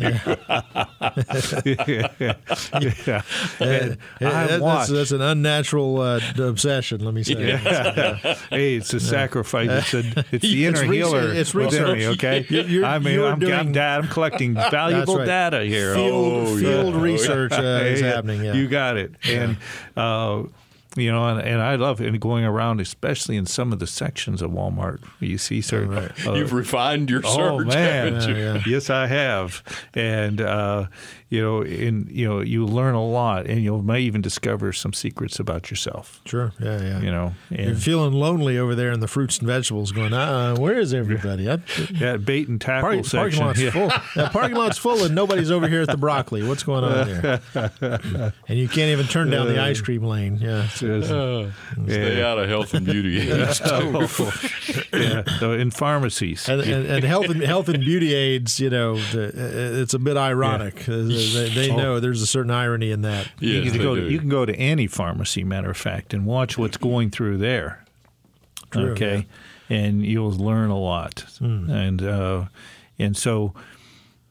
yeah. And Yeah, I watch. that's, that's an unnatural uh, obsession. Let me say. yeah. hey, it's a sacrifice. It's, a, it's the inner research- healer it's within research. me. Okay, You're- you're- I mean, I'm, I'm, data, I'm collecting valuable right. data here. Field, Oh, yeah. field research uh, is happening. Yeah. You got it. And uh, you know, and, and I love it going around, especially in some of the sections of Walmart. You see, sir. uh, You've refined your Oh search, man, you? Yeah, yes, I have, and uh, you know, and you know, you learn a lot, and you may even discover some secrets about yourself. Sure. Yeah. Yeah. You know, You're feeling lonely over there in the fruits and vegetables, going, uh, where is everybody? I, that bait and tackle park, parking section. lot's yeah. full. That parking lot's full, and nobody's over here at the broccoli. What's going on here? and you can't even turn down the ice cream lane. Yeah. Uh, stay Yeah. out of health and beauty. aids, yeah. So in pharmacies. And, and, and health and health and beauty aids, you know, uh, it's a bit ironic. Uh, They, they know there's a certain irony in that. you, Yes, can they go do. to, you can go to any pharmacy, matter of fact, and watch what's going through there. True, okay, and you'll learn a lot, Hmm. and uh, and so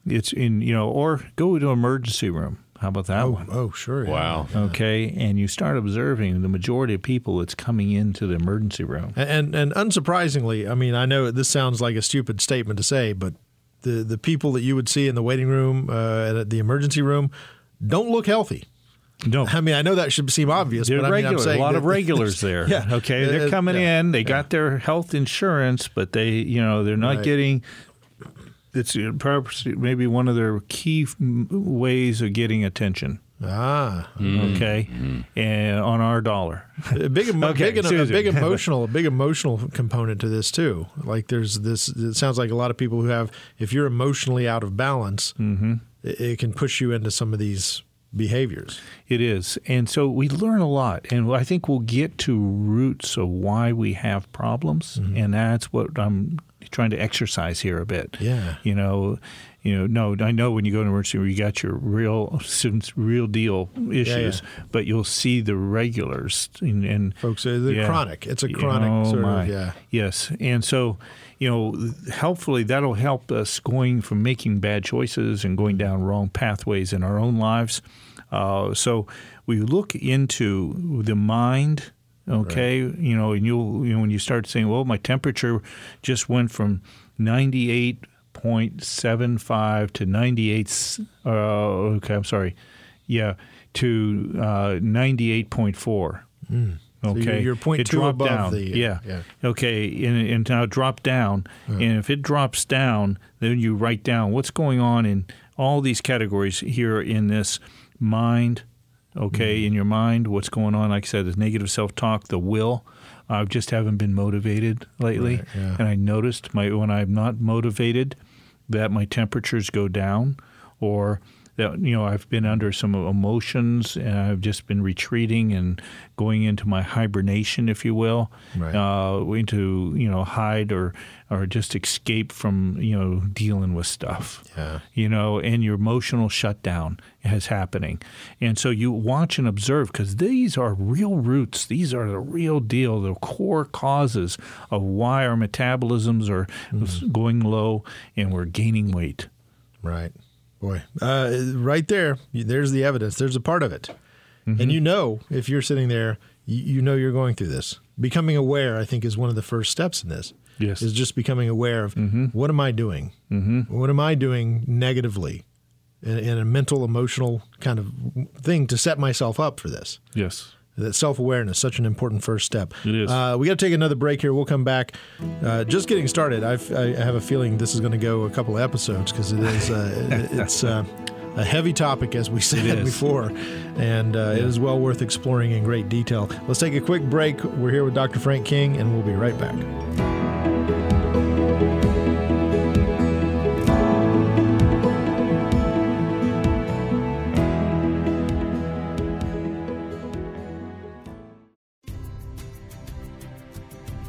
it's in you know, or go to emergency room. How about that Oh, one? oh, sure. yeah. Wow. Okay, and you start observing the majority of people that's coming into the emergency room. And and unsurprisingly, I mean, I know this sounds like a stupid statement to say, but the the people that you would see in the waiting room uh, at the emergency room don't look healthy. No, I mean, I know that should seem obvious, They're but I mean, I'm saying a lot of regulars there. Yeah. Okay. Uh, They're coming yeah. in. They got their health insurance, but they, you know, they're not Right. getting. It's uh, perhaps maybe one of their key ways of getting attention. Ah, Okay, and on our dollar. a big, emo- Okay, big, a big emotional, a big emotional component to this too. Like there's this. It sounds like a lot of people who have, if you're emotionally out of balance, Mm-hmm. it, it can push you into some of these behaviors. It is. And so we learn a lot. And I think we'll get to roots of why we have problems. Mm-hmm. And that's what I'm trying to exercise here a bit. Yeah. You know, you know, no, I know when you go to emergency room, you got your real, real deal issues, but you'll see the regulars and, and Folks, uh, the Yeah. chronic. It's a chronic Oh, sort my. of yeah. Yes, and so you know, helpfully that'll help us going from making bad choices and going down wrong pathways in our own lives. Uh, so we look into the mind. Okay, you know, and you'll you know when you start saying, "Well, my temperature just went from ninety eight point seven five to 98. Uh, okay, I'm sorry, yeah, to uh, ninety eight point four. Okay, you're- you're point it two dropped above down. the- yeah. yeah. Okay, and, and now drop down, and if it drops down, then you write down what's going on in all these categories here in this mind. Okay, Mm-hmm. in your mind, what's going on? Like I said, the negative self-talk, the will. I just haven't been motivated lately, Right, yeah. and I noticed my when I'm not motivated, that my temperatures go down or that you know I've been under some emotions and I've just been retreating and going into my hibernation, if you will, Right. uh, into you know hide or or just escape from you know dealing with stuff. Yeah. You know, and your emotional shutdown is happening, and so you watch and observe because these are real roots. These are the real deal, the core causes of why our metabolisms are going low and we're gaining weight. Right. Boy, uh, right there, there's the evidence. There's a part of it. And you know, if you're sitting there, you, you know you're going through this. Becoming aware, I think, is one of the first steps in this. Yes. Is just becoming aware of what am I doing? Mm-hmm. What am I doing negatively in, in a mental, emotional kind of thing to set myself up for this? Yes. That self awareness such an important first step. It is. Uh, we got to take another break here. We'll come back. Uh, just getting started. I've, I have a feeling this is going to go a couple of episodes because it is. Uh, it's uh, a heavy topic, as we said before, and uh, it is well worth exploring in great detail. Let's take a quick break. We're here with Dr. Frank King, and we'll be right back.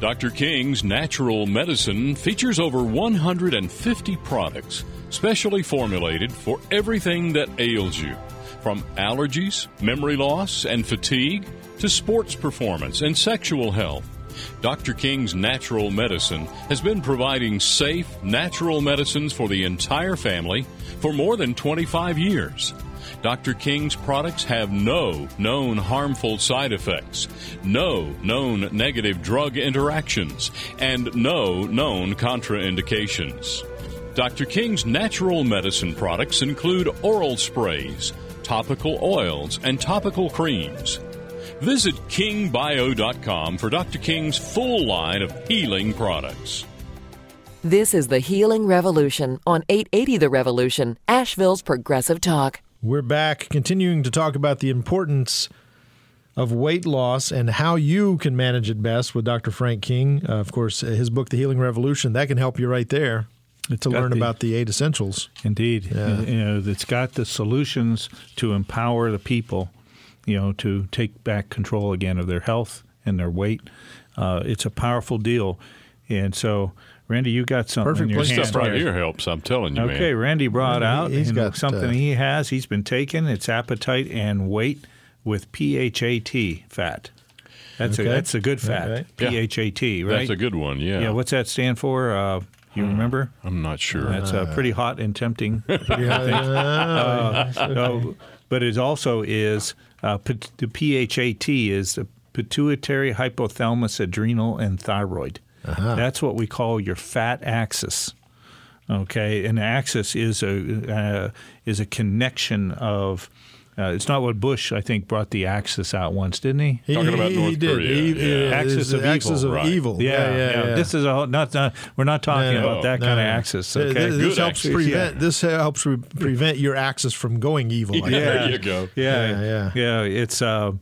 Dr. King's Natural Medicine features over 150 products specially formulated for everything that ails you, from allergies, memory loss, and fatigue to sports performance and sexual health. Dr. King's Natural Medicine has been providing safe, natural medicines for the entire family for more than 25 years. Dr. King's products have no known harmful side effects, no known negative drug interactions, and no known contraindications. Dr. King's natural medicine products include oral sprays, topical oils, and topical creams. Visit kingbio.com for Dr. King's full line of healing products. This is the Healing Revolution on 880 The Revolution, Asheville's Progressive Talk. We're back, continuing to talk about the importance of weight loss and how you can manage it best with Dr. Frank King. Uh, of course, uh, his book, The Healing Revolution, that can help you right there to learn the- about the eight essentials. Indeed, you know, it's got the solutions to empower the people, you know, to take back control again of their health and their weight. Uh, it's a powerful deal, and so, Randy, you got something Perfect in your place hand Stuff right here. here helps, I'm telling you, Okay, man. Randy brought He- out he's you know, got, something uh, he has. He's been taking. It's appetite and weight with PHAT fat. That's Okay. a that's a good fat. Okay. PHAT, right? That's a good one, yeah. Yeah, what's that stand for? Uh, you remember? I'm not sure. That's uh, pretty hot and tempting. Yeah, Uh, but it also is uh, pit- the PHAT is the pituitary, hypothalamus, adrenal, and thyroid. That's what we call your fat axis. Okay, an axis is a uh, is a connection of. Uh, it's not what Bush, I think, brought the axis out once, didn't he? he, Talking about he- North he did. Korea, He- yeah. uh, Axis the of axis evil, of right. evil. Yeah, yeah, yeah. This is a whole- not. not we're not talking No, no, about that no, kind of axis. Okay, th- This, Good helps axis. prevent. This helps re- prevent your axis from going evil. I Yeah, there you go. Yeah, Yeah, yeah. yeah. It's uh,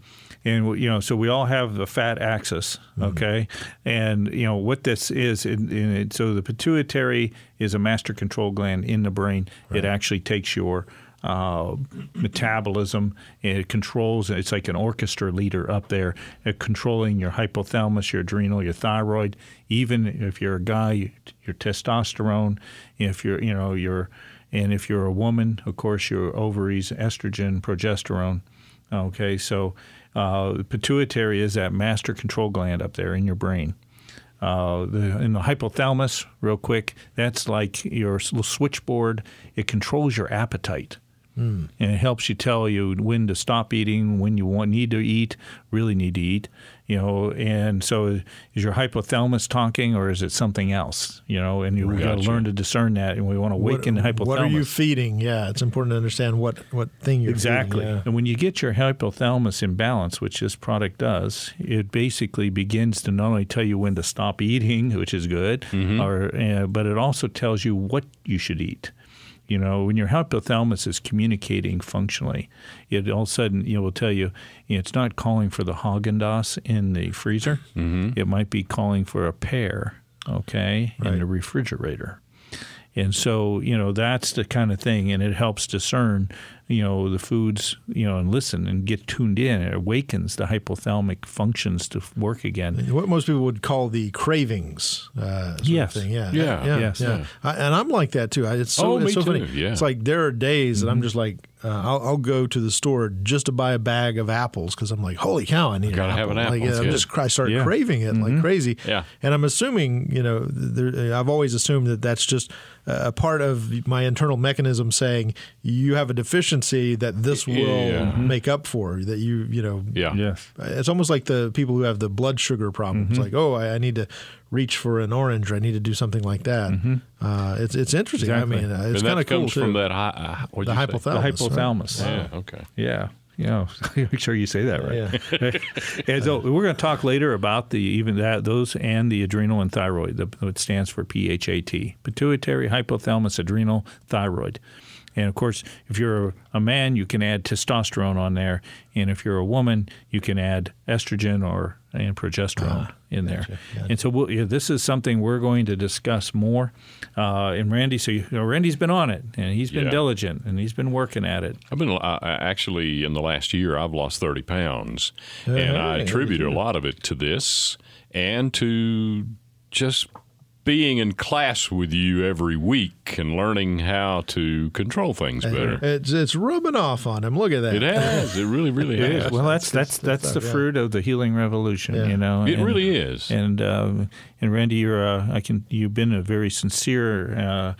and you know, so we all have the fat axis, okay, and you know what this is. In, in it, so the pituitary is a master control gland in the brain. It actually takes your uh, metabolism. and It controls. It's like an orchestra leader up there, uh, controlling your hypothalamus, your adrenal, your thyroid. Even if you're a guy, your testosterone. If you're, you know, your and if you're a woman, of course, your ovaries, estrogen, progesterone. Okay, so uh, the pituitary is that master control gland up there in your brain. Uh, the, in the hypothalamus, real quick, that's like your little switchboard. It controls your appetite. And it helps you tell you when to stop eating, when you want need to eat, really need to eat, you know. And so, is your hypothalamus talking, or is it something else, you know? And you got to Gotcha. learn to discern that. And we want to awaken the hypothalamus. What are you feeding? Yeah, it's important to understand what what thing you're Exactly. feeding. yeah. And when you get your hypothalamus in balance, which this product does, it basically begins to not only tell you when to stop eating, which is good, or uh, but it also tells you what you should eat. You know, when your hypothalamus is communicating functionally, it all of a sudden know, will tell you, you know, it's not calling for the Haagen Dazs in the freezer. Mm-hmm. It might be calling for a pear, okay, in the refrigerator. And so, you know, that's the kind of thing, and it helps discern, you know, the foods, you know, and listen and get tuned in. It awakens the hypothalamic functions to work again. What most people would call the cravings. Uh, Yes. Thing. Yeah. Yeah. Yeah. Yes. yeah. I, and I'm like that too. I, it's so, Oh, it's me so funny. too, yeah. It's like there are days that I'm just like, uh, I'll, I'll go to the store just to buy a bag of apples because I'm like, holy cow, I need Gotta an have apple. an Like, apple, yeah, I'm just I start Yeah. craving it like crazy. Yeah. And I'm assuming, you know, there, I've always assumed that that's just a part of my internal mechanism saying you have a deficiency that this will Yeah. make up for. That you, you know, Yeah. Yes. it's almost like the people who have the blood sugar problem. Mm-hmm. It's like, oh, I, I need to reach for an orange. Or I need to do something like that. Uh, it's it's interesting. Exactly. I mean, uh, it's kind of cool comes too. from that high, uh, what'd the you say? hypothalamus. The right? hypothalamus. Yeah. Okay. Yeah. Know, make sure you say that right. Yeah. and so we're going to talk later about the even that those and the adrenal and thyroid. The, it stands for PHAT: pituitary, hypothalamus, adrenal, thyroid. And of course, if you're a man, you can add testosterone on there, and if you're a woman, you can add estrogen or and progesterone in there. And so we'll, yeah, this is something we're going to discuss more. Uh, and Randy, so you know, Randy's been on it, and he's been Yeah. diligent, and he's been working at it. I've been uh, actually in the last year. I've lost thirty pounds, and I attribute a lot of it to this and to just being in class with you every week and learning how to control things better. It's it's rubbing off on him. Look at that. It has. It really, really It has. is. Well, that's that's that's the stuff, yeah. fruit of the healing revolution. Yeah. You know, It and- really is. And um, and Randy, you're uh, I can you've been a very sincere. Uh,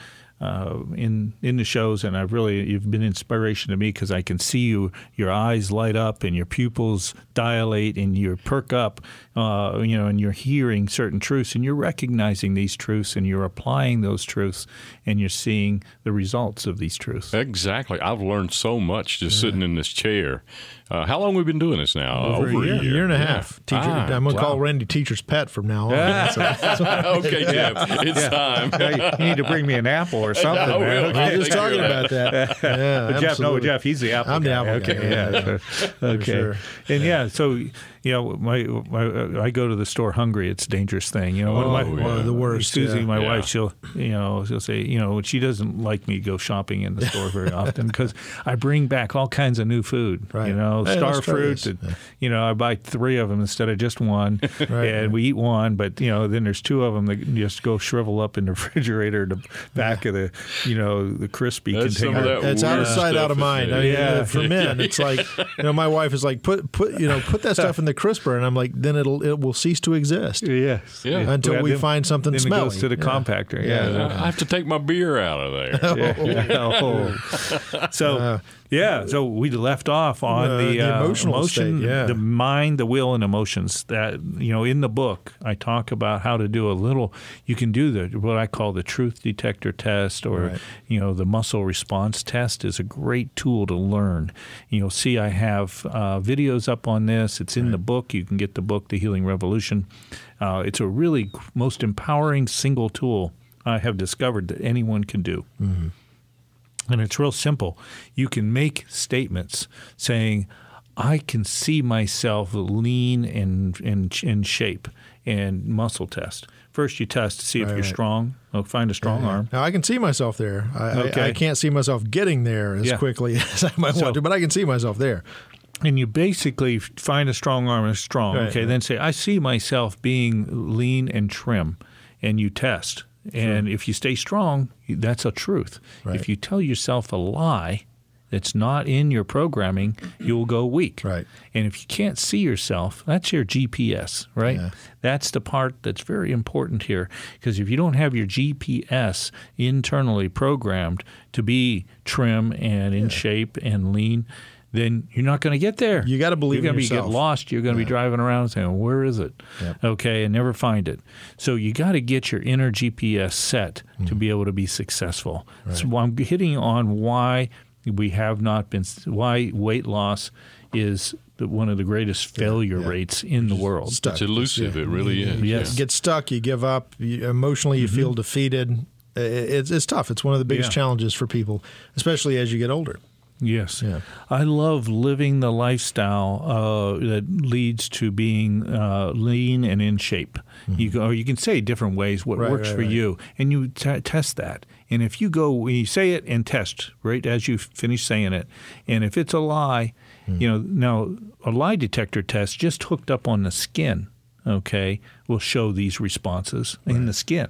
uh, in in the shows, and I've really you've been inspiration to me because I can see you, your eyes light up, and your pupils dilate, and you perk up, uh, you know, and you're hearing certain truths, and you're recognizing these truths, and you're applying those truths, and you're seeing the results of these truths. Exactly. I've learned so much just sitting in this chair. Uh, how long have we been doing this now? Over, a year, year and a Yeah. half. Teacher, Ah, I'm gonna call. Randy teacher's pet from now on. So- okay, Jeff, it's time. you need to bring me an apple or something. I man. Okay. I was just talking about that. Yeah, But Jeff, no, absolutely. Jeff, he's the apple I'm the apple okay, guy, yeah. yeah, okay. sure. And yeah, so you know, my, my I go to the store hungry. It's a dangerous thing. You know, one of my, Oh, yeah. One of the worst. Susie, yeah. my Yeah. wife, she'll you know she'll say you know she doesn't like me go shopping in the store very often because I bring back all kinds of new food. Right. You know, Hey, star fruit. and, You know, I buy three of them instead of just one, Right, and right. we eat one. But you know, then there's two of them that just go shrivel up in the refrigerator, in the back of the you know the crispy That's some container. of that It's out of sight, out of mind. I mean, Yeah. for men, it's like you know, my wife is like, put put you know, put that stuff in the crisper, and I'm like, then it'll it will cease to exist Yes. Yeah. until Yeah, we then- find something then smelly. it goes to the Yeah. compactor. Yeah. Yeah. I have to take my beer out of there. Yeah. Oh. oh. So yeah, so we left off on Uh, the, the uh, emotional emotion, state, yeah. the mind, the will, and emotions. That you know, in the book, I talk about how to do a little. You can do the what I call the truth detector test, or Right. you know, the muscle response test is a great tool to learn. You'll see I have uh, videos up on this. It's in the book. You can get the book, The Healing Revolution. Uh, it's a really most empowering single tool I have discovered that anyone can do. And it's real simple. You can make statements saying, I can see myself lean and in, in shape and muscle test. First, you test to see if Right, you're right. strong. Oh, find a strong arm. Now I can see myself there. I, I- Okay. I, can't see myself getting there as Yeah. quickly as I might So- want to, but I can see myself there. And you basically find a strong arm and strong. Right, okay, then say, I see myself being lean and trim. And you test. And if you stay strong, that's a truth. Right. If you tell yourself a lie that's not in your programming, you'll go weak. Right. And if you can't see yourself, that's your GPS, right? Yeah. That's the part that's very important here. Because if you don't have your GPS internally programmed to be trim and in shape and lean, then you're not going to get there. You gotta believe You're gonna be get lost. You're going to be driving around saying, "Where is it?" Yep. Okay, and never find it. So you got to get your inner GPS set Mm. to be able to be successful. So I'm hitting on why we have not been why weight loss is the, one of the greatest failure yeah. rates in the world. Stuck. It's elusive. Yeah. It really is. Yes. You get stuck. You give up. You, emotionally, you feel defeated. It's, it's tough. It's one of the biggest Mm-hmm. Yeah. challenges for people, especially as you get older. Yes. Yeah. I love living the lifestyle uh, that leads to being uh, lean and in shape. You go, or you can say different ways what Right, works right, for right. you, and you t- test that. And if you go, when you say it and test right as you finish saying it, and if it's a lie, you know, now a lie detector test just hooked up on the skin, okay, will show these responses in the skin.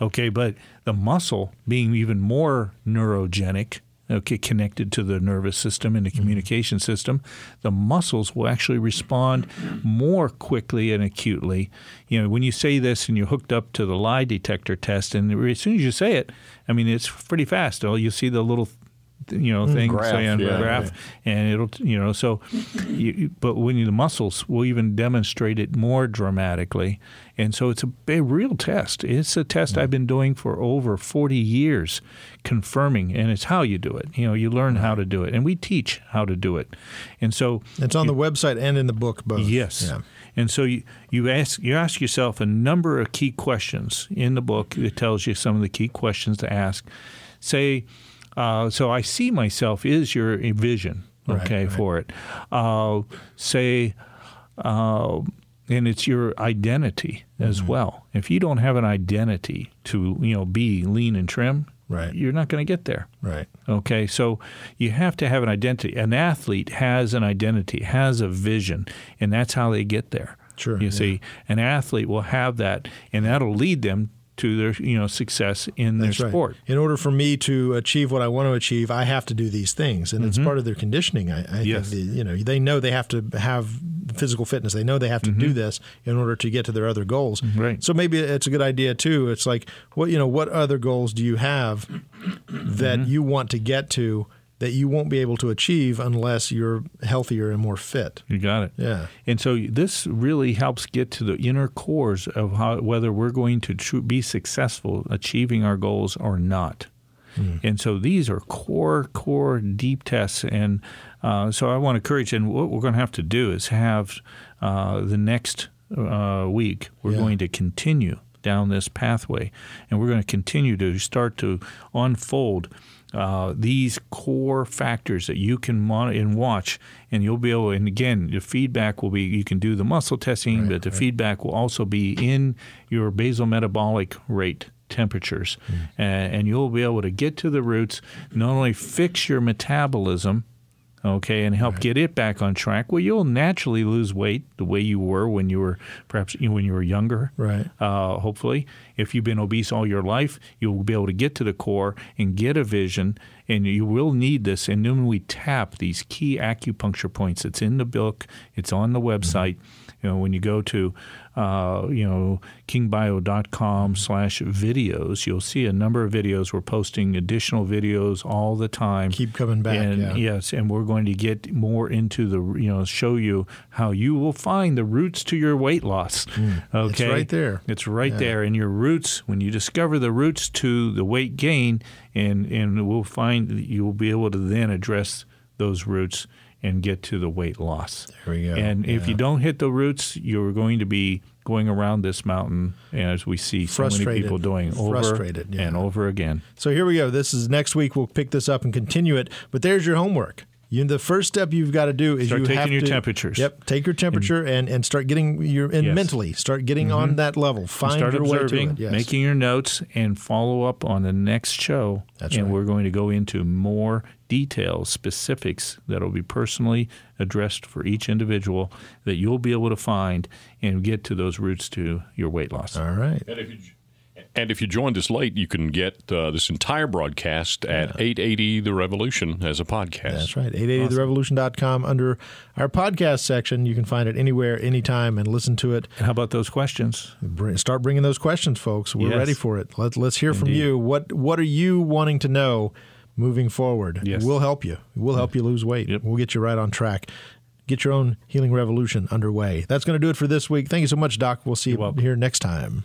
Okay, but the muscle being even more neurogenic, Uh, okay, connected to the nervous system and the mm-hmm. communication system, the muscles will actually respond more quickly and acutely. You know, when you say this and you're hooked up to the lie detector test, and as soon as you say it, I mean, it's pretty fast. Oh, you see the little you know mm. thing graph, saying yeah. graph and it'll you know so you, you- but when you, the muscles will even demonstrate it more dramatically and so it's a, a real test it's a test i've mm. been doing for over 40 years confirming and it's how you do it you know you learn mm. how to do it and we teach how to do it and so It's on the website and in the book both. Yes. Yeah. And so you, you ask you ask yourself a number of key questions in the book. It tells you some of the key questions to ask. Say, uh, so I see myself is your vision, Right, okay, right. for it. Uh, say, uh, and it's your identity as Mm-hmm. well. If you don't have an identity to you know be lean and trim, Right. you're not going to get there. Right. Okay, so you have to have an identity. An athlete has an identity, has a vision, and that's how they get there. Sure, You yeah. see, an athlete will have that, and that'll lead them to their you know success in That's their right. sport. In order for me to achieve what I want to achieve, I have to do these things, and it's part of their conditioning. I, I Mm-hmm. Yes. think the, you know they know they have to have physical fitness. They know they have to do this in order to get to their other goals. Mm-hmm. Right. So maybe it's a good idea too. It's like what you know, what other goals do you have that Mm-hmm. you want to get to that you won't be able to achieve unless you're healthier and more fit? You got it. Yeah. And so this really helps get to the inner cores of how whether we're going to tru- be successful achieving our goals or not. And so these are core, core, deep tests. And uh, so I want to encourage, and what we're going to have to do is have uh, the next uh, week, we're Yeah. going to continue down this pathway, and we're going to continue to start to unfold uh, these core factors that you can monitor and watch, and you'll be able. And again, the feedback will be you can do the muscle testing, but the feedback will also be in your basal metabolic rate temperatures, A- and you'll be able to get to the roots, not only fix your metabolism okay, and help get it back on track. Well, you'll naturally lose weight the way you were when you were perhaps when you were younger. Right. Uh, hopefully, if you've been obese all your life, you'll be able to get to the core and get a vision. And you will need this. And then we tap these key acupuncture points. It's in the book. It's on the website. You know, when you go to, uh, you know, kingbio.com slash videos, you'll see a number of videos. We're posting additional videos all the time. Keep coming back, And yeah. yes, and we're going to get more into the, you know, show you how you will find the roots to your weight loss. Okay. It's right there. It's right there. And your roots, when you discover the roots to the weight gain, and, and we'll find you'll be able to then address those roots and get to the weight loss. There we go. And if you don't hit the roots, you're going to be going around this mountain and as we see so many people doing over Frustrated, yeah. and over again. So here we go. This is next week. We'll pick this up and continue it. But there's your homework. You, the first step you've got to do is Start you taking have your to, temperatures. Yep, take your temperature and, and start getting your and Yes. Mm-hmm. mentally start getting on that level. Find start your way to it. Yes. making your notes, and follow up on the next show. That's and right. we're going to go into more details, specifics that will be personally addressed for each individual that you'll be able to find and get to those roots to your weight loss. All right. And if you and if you joined us late, you can get uh, this entire broadcast at 880 The Revolution as a podcast. That's right. 880therevolution.com under our podcast section. You can find it anywhere, anytime, and listen to it. And how about those questions? Bring, start bringing those questions, folks. We're Yes. ready for it. Let, let's hear from you. What What are you wanting to know moving forward? Yes. We'll help you. We'll help you lose weight. Yep. We'll get you right on track. Get your own healing revolution underway. That's going to do it for this week. Thank you so much, Doc. We'll see you welcome. here next time.